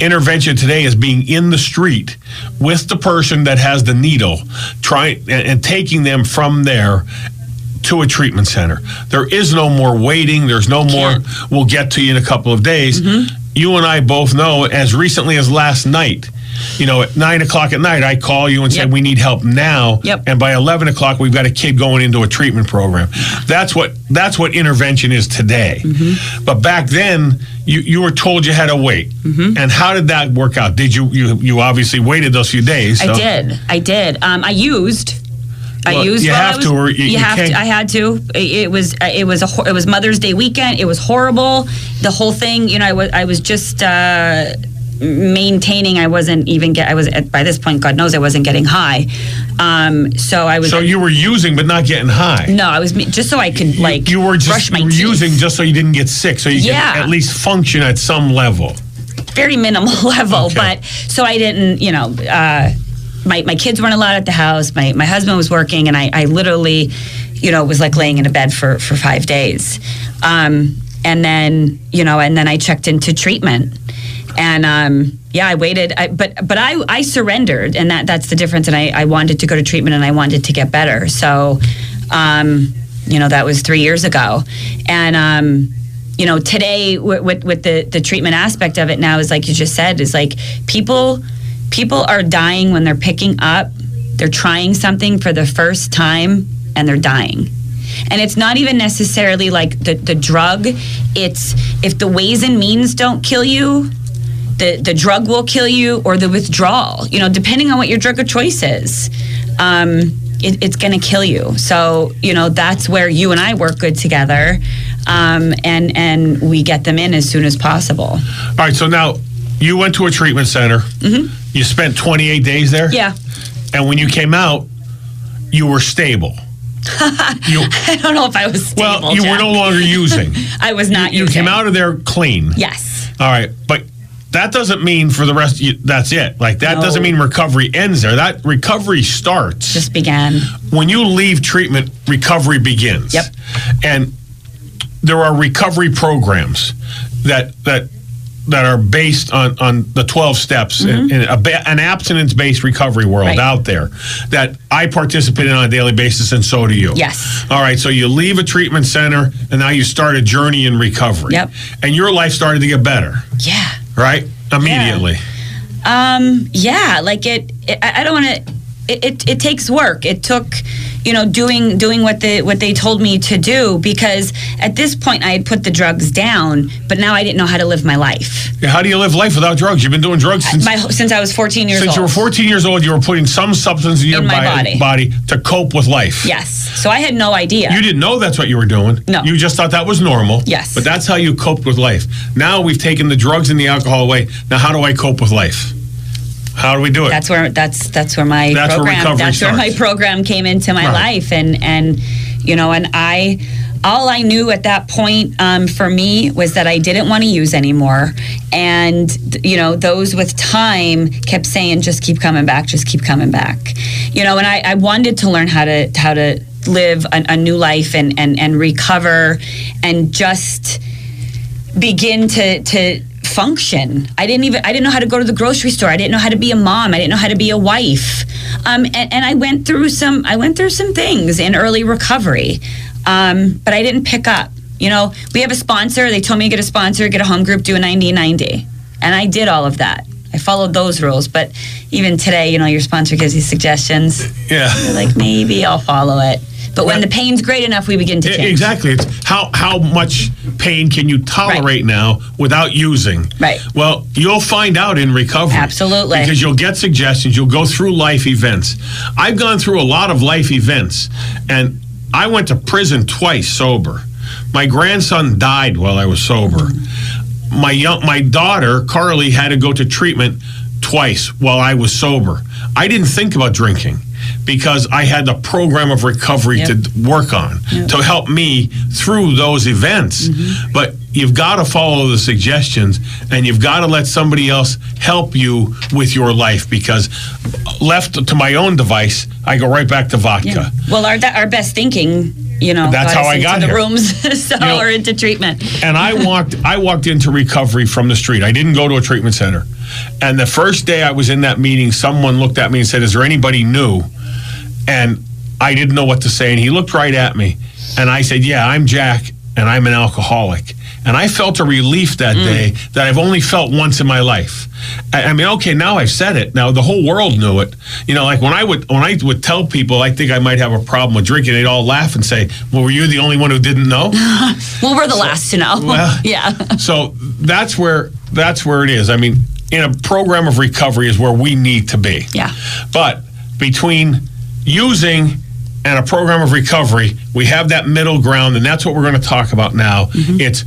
Intervention today is being in the street with the person that has the needle, trying and, and taking them from there to a treatment center. There is no more waiting. There's no more. We'll get to you in a couple of days. Mm-hmm. You and I both know, as recently as last night. You know, at nine o'clock at night, I call you and say Yep. we need help now. Yep. And by eleven o'clock, we've got a kid going into a treatment program. That's what that's what intervention is today. Mm-hmm. But back then, you, you were told you had to wait. Mm-hmm. And how did that work out? Did you you you obviously waited those few days? I did. I did. Um, I used. I Well, used. you while I have was- to, or you- you have can't- to. I had to. It, was. It was a. It was Mother's Day weekend. It was horrible. The whole thing. You know, I was. I was just uh, maintaining. I wasn't even get. I was at, by this point. God knows I wasn't getting high. Um, so I was. So you were using but not getting high. no, I was just so I could like you were just brush my you were using just so you didn't get sick, so you Yeah. can at least function at some level. very minimal level. Okay. But so I didn't, you know, uh, my, my kids weren't allowed at the house. My, my husband was working, and I, I literally, you know, was like laying in a bed for, for five days. Um, and then, you know, and then I checked into treatment. And um, yeah, I waited, I, but but I, I surrendered, and that that's the difference. And I, I wanted to go to treatment, and I wanted to get better. So, um, you know, that was three years ago, and um, you know, today with, with, with the the treatment aspect of it now is like you just said is like people people are dying when they're picking up, they're trying something for the first time, and they're dying. And it's not even necessarily like the, the drug. It's if the ways and means don't kill you, the the drug will kill you or the withdrawal. You know, depending on what your drug of choice is. Um, it, it's going to kill you. So you know that's where you and I work good together, um, and and we get them in as soon as possible. All right, so now you went to a treatment center. You spent 28 days there? Mm-hmm. Yeah, And when you came out, you were stable. you, I don't know if I was stable. well, you were no longer using. I was not. You using. came out of there clean. Yes. All right, but that doesn't mean for the rest. You, that's it. Like that No. doesn't mean recovery ends there. That recovery starts Just began. when you leave treatment. Recovery begins. Yep. And there are recovery programs that that that are based on on the 12 steps in, in a, an abstinence based recovery world Mm-hmm. Right. out there that I participate in on a daily basis and so do you. Yes. All right, so you leave a treatment center and now you start a journey in recovery. Yep. And your life started to get better, Yeah. Right? Immediately. Um, yeah, like it, it I don't want to. It, it, it takes work. It took, you know, doing doing what the what they told me to do because at this point I had put the drugs down, but now I didn't know how to live my life. How do you live life without drugs? You've been doing drugs since My since I was 14 years since old. Since you were 14 years old. You were putting some substance in your In body, body. to cope with life. Yes. So I had no idea. You didn't know that's what you were doing. No. You just thought that was normal. Yes. But that's how you coped with life. Now we've taken the drugs and the alcohol away. Now how do I cope with life? How do we do it? that's where that's that's where my That's where program recovery that's where my program came into my Right. life and and you know and I all I knew at that point um, for me was that I didn't want to use anymore and you know those with time kept saying just keep coming back just keep coming back you know and I, I wanted to learn how to how to live a, a new life and, and and recover and just begin to to function. I didn't even I didn't know how to go to the grocery store. I didn't know how to be a mom. I didn't know how to be a wife. Um, and, and I went through some I went through some things in early recovery, um, but I didn't pick up. You know, we have a sponsor. They told me to get a sponsor, get a home group, do a 90-90. And I did all of that. I followed those rules. But even today, you know, your sponsor gives you suggestions. yeah. You're like, maybe I'll follow it. But when the pain's great enough, we begin to change. Exactly. It's how how much pain can you tolerate now without using? Right. Well, you'll find out in recovery. Absolutely. Because you'll get suggestions. You'll go through life events. I've gone through a lot of life events, and I went to prison twice sober. My grandson died while I was sober. My young my daughter Carly had to go to treatment twice while I was sober. I didn't think about drinking because I had the program of recovery Yep. to work on to help me through those events. Mm-hmm. But you've got to follow the suggestions and you've got to let somebody else help you with your life because left to my own device, I go right back to vodka. Yeah. Well, our our best thinking, you know, That's got how I into got the rooms, so know- or into treatment. and I walked I walked into recovery from the street. I didn't go to a treatment center. And the first day I was in that meeting, someone looked at me and said, "Is there anybody new?" And I didn't know what to say and he looked right at me and I said, "Yeah, I'm Jack and I'm an alcoholic." And I felt a relief that mm. day that I've only felt once in my life. I, I mean, okay, now I've said it. Now the whole world knew it. You know, like when I would when I would tell people I think I might have a problem with drinking, they'd all laugh and say, "Well, were you the only one who didn't know?" Well, we're the last to know. well- yeah. so that's where that's where it is. I mean, in a program of recovery is where we need to be. Yeah. But between using and a program of recovery, we have that middle ground, and that's what we're going to talk about now. Mm-hmm. It's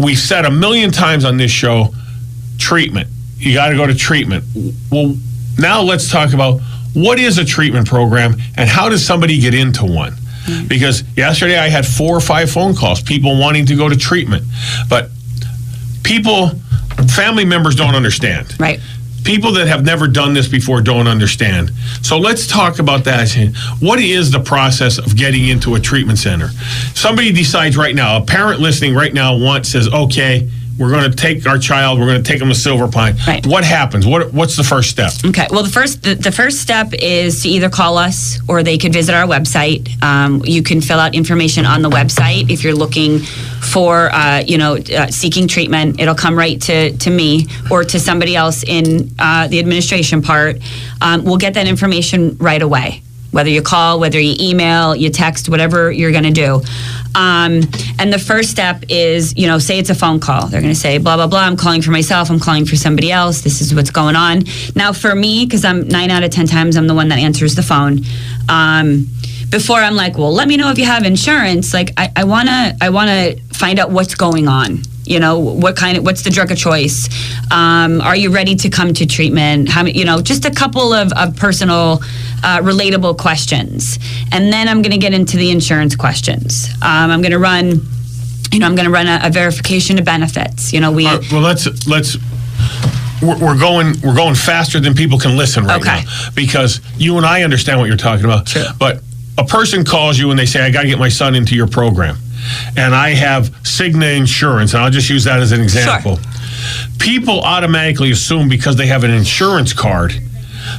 we've said a million times on this show, treatment. You got to go to treatment. Well, now let's talk about what is a treatment program and how does somebody get into one? Mm-hmm. Because yesterday I had four or five phone calls, people wanting to go to treatment, but people, family members don't understand Right. People that have never done this before don't understand. So let's talk about that. What is the process of getting into a treatment center? Somebody decides right now, a parent listening right now wants says, okay, we're going to take our child, we're going to take them to Silver Pine. Right. What happens? What What's the first step? Okay. Well, the first the, the first step is to either call us or they could visit our website. Um, you can fill out information on the website if you're looking for uh, you know uh, seeking treatment. It'll come right to to me or to somebody else in uh, the administration part. Um, we'll get that information right away. Whether you call, whether you email, you text, whatever you're going to do. Um, and the first step is, you know, say it's a phone call. They're going to say, blah, blah, blah. I'm calling for myself. I'm calling for somebody else. This is what's going on. Now, for me, because I'm nine out of 10 times, I'm the one that answers the phone. Um, before I'm like, well, let me know if you have insurance. Like, I want to, I want to find out what's going on. You know, what kind of, what's the drug of choice? Um, are you ready to come to treatment? How, you know, just a couple of, of personal, uh, relatable questions. And then I'm going to get into the insurance questions. Um, I'm going to run, you know, I'm going to run a, a, verification of benefits. You know, we. Right, well, let's, let's, we're going we're going faster than people can listen right okay. now because you and I understand what you're talking about. Sure. But a person calls you and they say, I got to get my son into your program. And I have Cigna insurance, and I'll just use that as an example. Sure. People automatically assume because they have an insurance card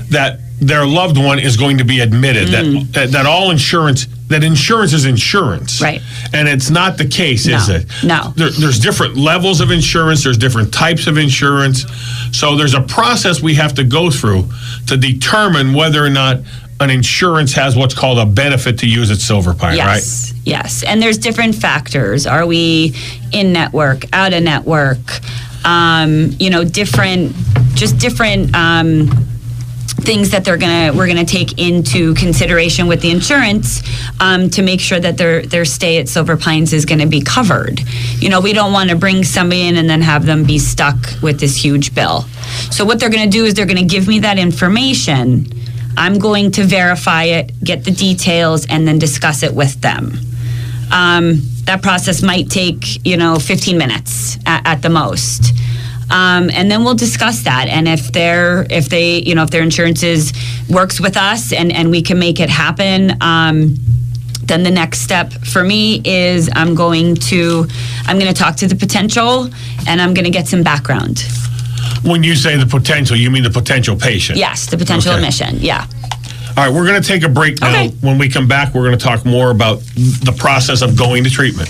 that their loved one is going to be admitted, mm. that, that, all insurance that insurance is insurance. Right. And it's not the case, no, is it? No. There, there's different levels of insurance, there's different types of insurance. So there's a process we have to go through to determine whether or not an insurance has what's called a benefit to use at Silver Pine, yes, right? Yes. And there's different factors. Are we in network, out of network? Um, you know, different, just different. Um, things that they're gonna we're gonna take into consideration with the insurance um, to make sure that their their stay at Silver Pines is going to be covered. You know, we don't want to bring somebody in and then have them be stuck with this huge bill. So what they're going to do is they're going to give me that information I'm going to verify it, get the details, and then discuss it with them. Um, that process might take, you know, 15 minutes at, at the most. Um, and then we'll discuss that. And if their if they you know if their insurances works with us and and we can make it happen. Um, then the next step for me is I'm going to I'm going to talk to the potential and I'm going to get some background. When you say the potential, you mean the potential patient? Yes, the potential okay. admission. Yeah. All right, we're going to take a break now. Okay. When we come back, we're going to talk more about the process of going to treatment.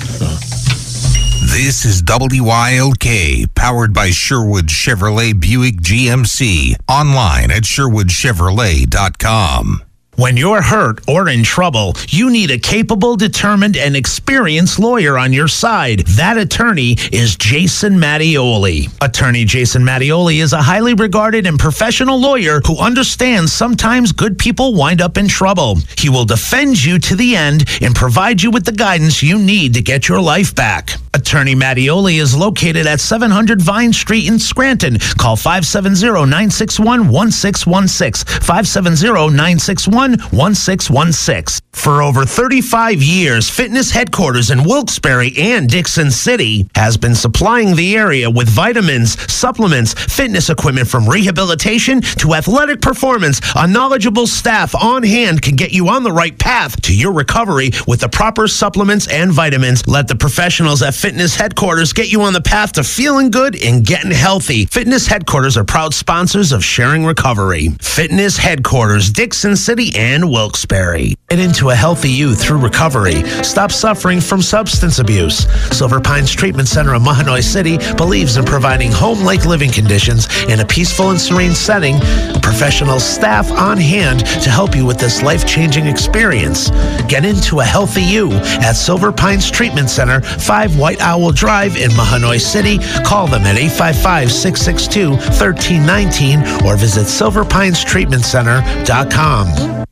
This is WILK, powered by Sherwood Chevrolet Buick GMC. Online at sherwoodchevrolet.com. When you're hurt or in trouble, you need a capable, determined, and experienced lawyer on your side. That attorney is Jason Mattioli. Attorney Jason Mattioli is a highly regarded and professional lawyer who understands sometimes good people wind up in trouble. He will defend you to the end and provide you with the guidance you need to get your life back. Attorney Mattioli is located at 700 Vine Street in Scranton. Call 570 961 1616. 570 961 1616. For over 35 years, Fitness Headquarters in Wilkes-Barre and Dickson City has been supplying the area with vitamins, supplements, fitness equipment from rehabilitation to athletic performance. A knowledgeable staff on hand can get you on the right path to your recovery with the proper supplements and vitamins. Let the professionals at Fitness Headquarters get you on the path to feeling good and getting healthy. Fitness Headquarters are proud sponsors of Sharing Recovery. Fitness Headquarters, Dickson City and Wilkes-Barre. Get into a healthy you through recovery. Stop suffering from substance abuse. Silver Pines Treatment Center in Mahanoy City believes in providing home-like living conditions in a peaceful and serene setting. Professional staff on hand to help you with this life-changing experience. Get into a healthy you at Silver Pines Treatment Center, 5 White Owl Drive in Mahanoy City. Call them at 855-662-1319 or visit silverpinestreatmentcenter.com.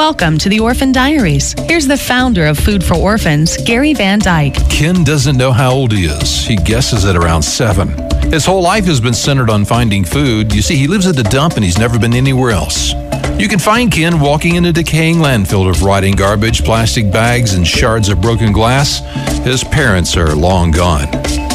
Welcome to the Orphan Diaries. Here's the founder of Food for Orphans, Gary Van Dyke. Ken doesn't know how old he is. He guesses at around seven. His whole life has been centered on finding food. You see, he lives at the dump and he's never been anywhere else. You can find Ken walking in a decaying landfill of rotting garbage, plastic bags, and shards of broken glass. His parents are long gone.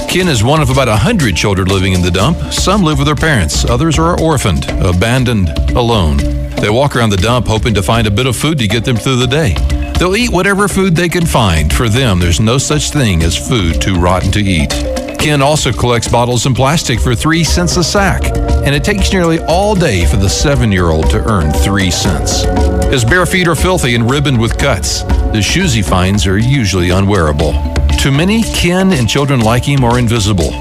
Ken is one of about a hundred children living in the dump. Some live with their parents, others are orphaned, abandoned, alone. They walk around the dump hoping to find a bit of food to get them through the day. They'll eat whatever food they can find. For them, there's no such thing as food too rotten to eat. Ken also collects bottles and plastic for three cents a sack, and it takes nearly all day for the seven year old to earn three cents. His bare feet are filthy and ribboned with cuts. The shoes he finds are usually unwearable. To many, Ken and children like him are invisible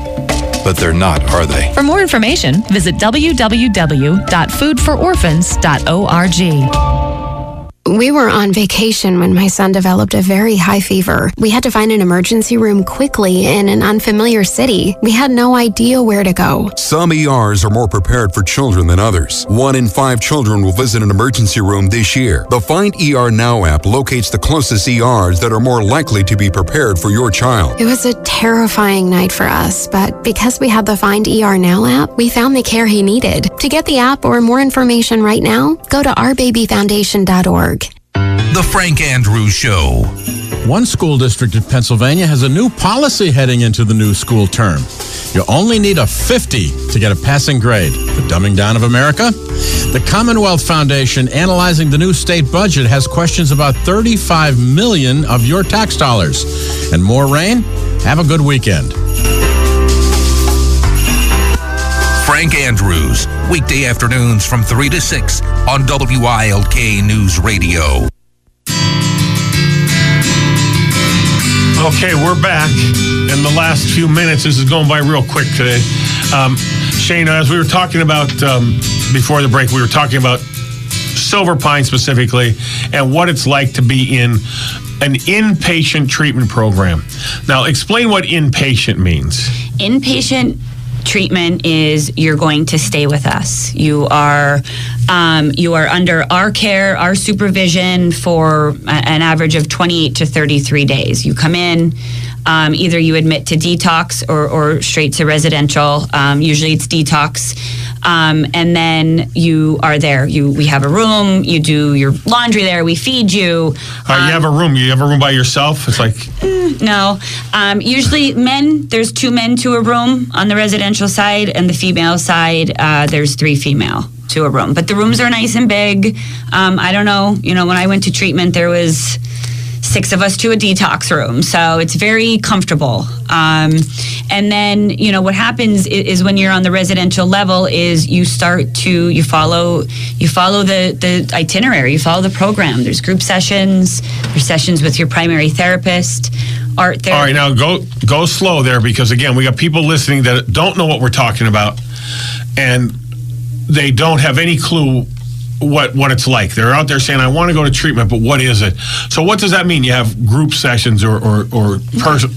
but they're not, are they? For more information, visit www.foodfororphans.org. We were on vacation when my son developed a very high fever. We had to find an emergency room quickly in an unfamiliar city. We had no idea where to go. Some ERs are more prepared for children than others. One in five children will visit an emergency room this year. The Find ER Now app locates the closest ERs that are more likely to be prepared for your child. It was a terrifying night for us, but because we had the Find ER Now app, we found the care he needed. To get the app or more information right now, go to ourbabyfoundation.org. The Frank Andrews Show. One school district in Pennsylvania has a new policy heading into the new school term. You only need a 50 to get a passing grade. The dumbing down of America? The Commonwealth Foundation, analyzing the new state budget, has questions about 35 million of your tax dollars. And more rain? Have a good weekend. Frank Andrews, weekday afternoons from 3 to 6 on WILK News Radio. Okay, we're back. In the last few minutes, this is going by real quick today. Um, Shana, as we were talking about um, before the break, we were talking about Silver Pine specifically and what it's like to be in an inpatient treatment program. Now, explain what inpatient means. Inpatient treatment is you're going to stay with us. You are um, you are under our care, our supervision for a- an average of 28 to 33 days. You come in. Um, either you admit to detox or, or straight to residential. Um, usually it's detox, um, and then you are there. You we have a room. You do your laundry there. We feed you. Right, you have a room. You have a room by yourself. It's like No. Um, usually, men, there's two men to a room on the residential side, and the female side, uh, there's three female to a room. But the rooms are nice and big. Um, I don't know. You know, when I went to treatment, there was six of us to a detox room. So it's very comfortable. Um, and then, you know, what happens is, is when you're on the residential level is you start to, you follow, you follow the, the itinerary, you follow the program. There's group sessions, there's sessions with your primary therapist, art therapist. All right, now go go slow there because again, we got people listening that don't know what we're talking about, and they don't have any clue what what it's like. They're out there saying, "I want to go to treatment, but what is it?" So, what does that mean? You have group sessions or or, or person.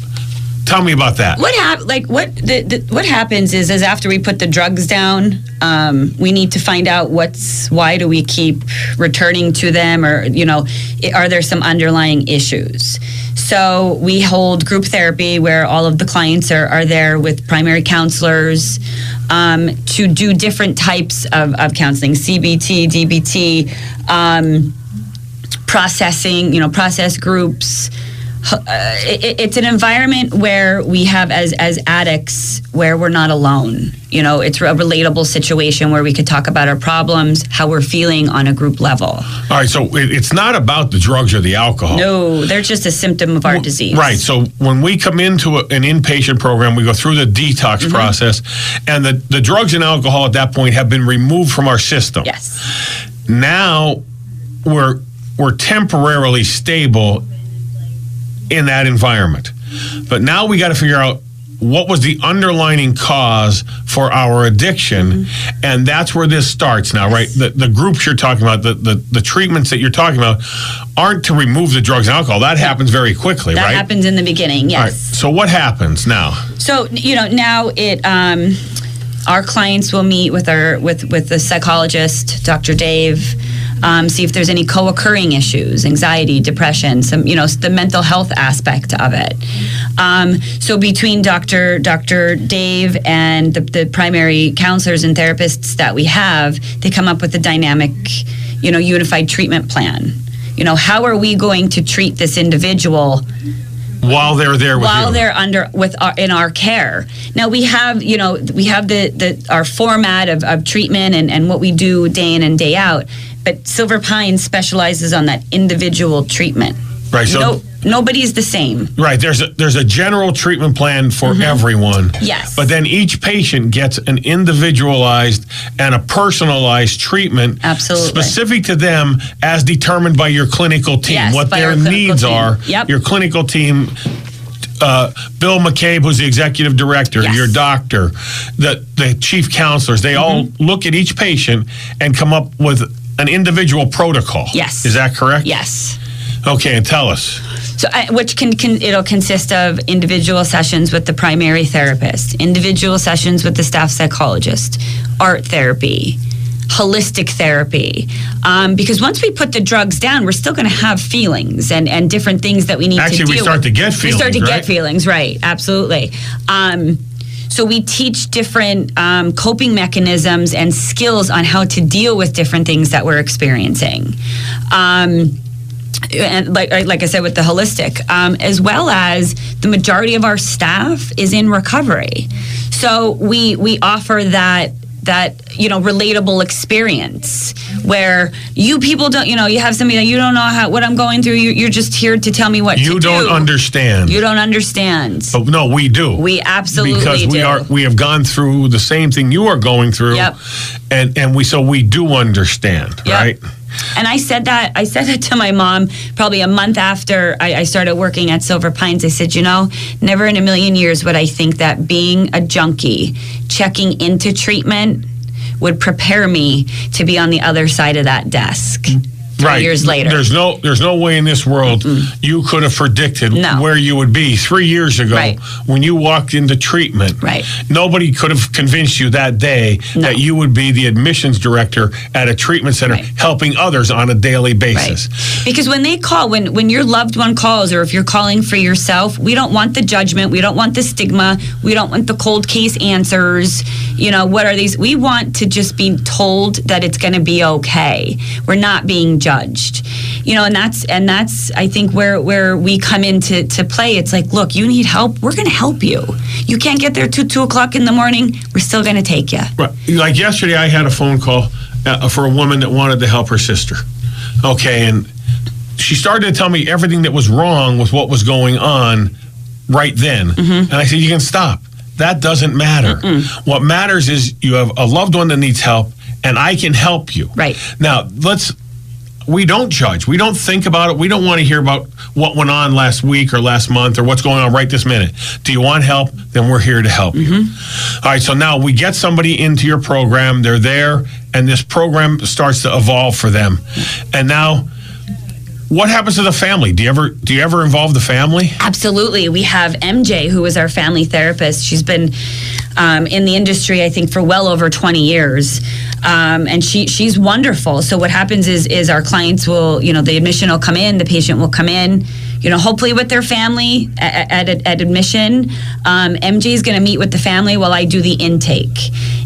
Tell me about that. What hap- like what the, the, what happens is is after we put the drugs down, um, we need to find out what's why do we keep returning to them, or you know, are there some underlying issues? So we hold group therapy where all of the clients are, are there with primary counselors um, to do different types of, of counseling, CBT, DBT. Um, processing, you know, process groups. Uh, it, it's an environment where we have as as addicts where we're not alone. You know, it's a relatable situation where we could talk about our problems, how we're feeling on a group level. All right, so it, it's not about the drugs or the alcohol. No, they're just a symptom of our disease. Right. So when we come into a, an inpatient program, we go through the detox Mm-hmm. process, and the, the drugs and alcohol at that point have been removed from our system. Yes. Now we're we're temporarily stable in that environment, but now we got to figure out what was the underlining cause for our addiction Mm-hmm. and that's where this starts now right the, the groups you're talking about the, the, the treatments that you're talking about aren't to remove the drugs and alcohol that happens very quickly That right happens in the beginning. right. Yes. So what happens now? So you know now it um, our clients will meet with our with with the psychologist, Dr. Dave. Um, see if there's any co-occurring issues, anxiety, depression, some you know the mental health aspect of it. Um, so between Dr. Dr. Dave and the, the primary counselors and therapists that we have, they come up with a dynamic, you know, unified treatment plan. You know, how are we going to treat this individual While they're there with while you. they're under with our, in our care. Now we have you know we have the, the our format of, of treatment and, and what we do day in and day out. But Silver Pine specializes on that individual treatment. Right, so- no, nobody's the same. Right. There's a there's a general treatment plan for everyone. Mm-hmm. Yes. But then each patient gets an individualized and a personalized treatment Absolutely. specific to them as determined by your clinical team. Yes, what their needs team. are. Yep. Your clinical team uh, Bill McCabe, who's the executive director, Yes. your doctor, the the chief counselors, they all Mm-hmm. look at each patient and come up with an individual protocol. Yes. Is that correct? Yes. Okay, and tell us. So, uh, which can, can it'll consist of individual sessions with the primary therapist, individual sessions with the staff psychologist, art therapy, holistic therapy. Um, because once we put the drugs down, we're still going to have feelings and, and different things that we need Actually, to we start with. to get feelings We start to right? get feelings, right? Absolutely. Um, so we teach different um, coping mechanisms and skills on how to deal with different things that we're experiencing. Um, and like like I said with the holistic, um, as well as the majority of our staff is in recovery, so we we offer that that you know relatable experience where you people don't you know you have somebody that you don't know how what I'm going through you, you're just here to tell me what You don't do. understand. you don't understand But no, we do. we absolutely because we do. are we have gone through the same thing you are going through. Yep. And and we so we do understand, Yep. right? And I said that I said that to my mom probably a month after I, I started working at Silver Pines. I said, you know, never in a million years would I think that being a junkie, checking into treatment, would prepare me to be on the other side of that desk. Three right. years later. There's no there's no way in this world you could have predicted No. where you would be three years ago Right. when you walked into treatment. Right. Nobody could have convinced you that day No. that you would be the admissions director at a treatment center Right. helping others on a daily basis. Right. Because when they call, when when your loved one calls, or if you're calling for yourself, we don't want the judgment, we don't want the stigma, we don't want the cold case answers. You know, what are these? We want to just be told that it's going to be okay. We're not being judged. Judged you know, and that's and that's I think where where we come into to play. It's like, look, you need help. We're going to help you. You can't get there till two o'clock in the morning. We're still going to take you. Right. Like yesterday, I had a phone call uh, for a woman that wanted to help her sister. Okay, and she started to tell me everything that was wrong with what was going on right then. And I said, You can stop. That doesn't matter. What matters is you have a loved one that needs help, and I can help you. Right. Now, let's. We don't judge. We don't think about it. We don't want to hear about what went on last week or last month or what's going on right this minute. Do you want help? Then we're here to help you. Mm-hmm. All right. So now we get somebody into your program. They're there, and this program starts to evolve for them. And now, what happens to the family? Do you ever do you ever involve the family? Absolutely. We have MJ, who is our family therapist. She's been um, in the industry, I think, for well over 20 years. Um, and she she's wonderful. So what happens is is our clients will, you know, the admission will come in, the patient will come in, you know, hopefully with their family at, at, at admission. Um, MJ is going to meet with the family while I do the intake.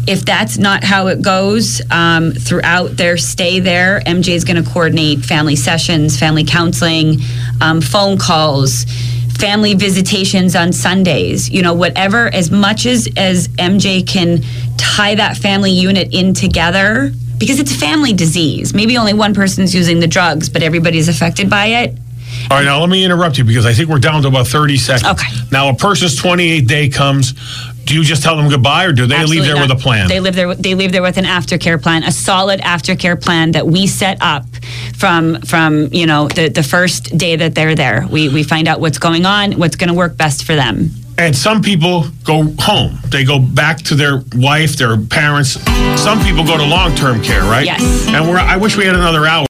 If that's not how it goes um, throughout their stay there, MJ is going to coordinate family sessions, family counseling, um, phone calls family visitations on Sundays, you know, whatever, as much as, as MJ can tie that family unit in together, because it's a family disease. Maybe only one person's using the drugs, but everybody's affected by it. All right, now let me interrupt you because I think we're down to about 30 seconds. Okay. Now, a person's 28 day comes. Do you just tell them goodbye or do they leave there not. with a plan? They live there. They leave there with an aftercare plan, a solid aftercare plan that we set up from from you know the the first day that they're there. We we find out what's going on, what's going to work best for them. And some people go home. They go back to their wife, their parents. Some people go to long term care, right? Yes. And we're, I wish we had another hour.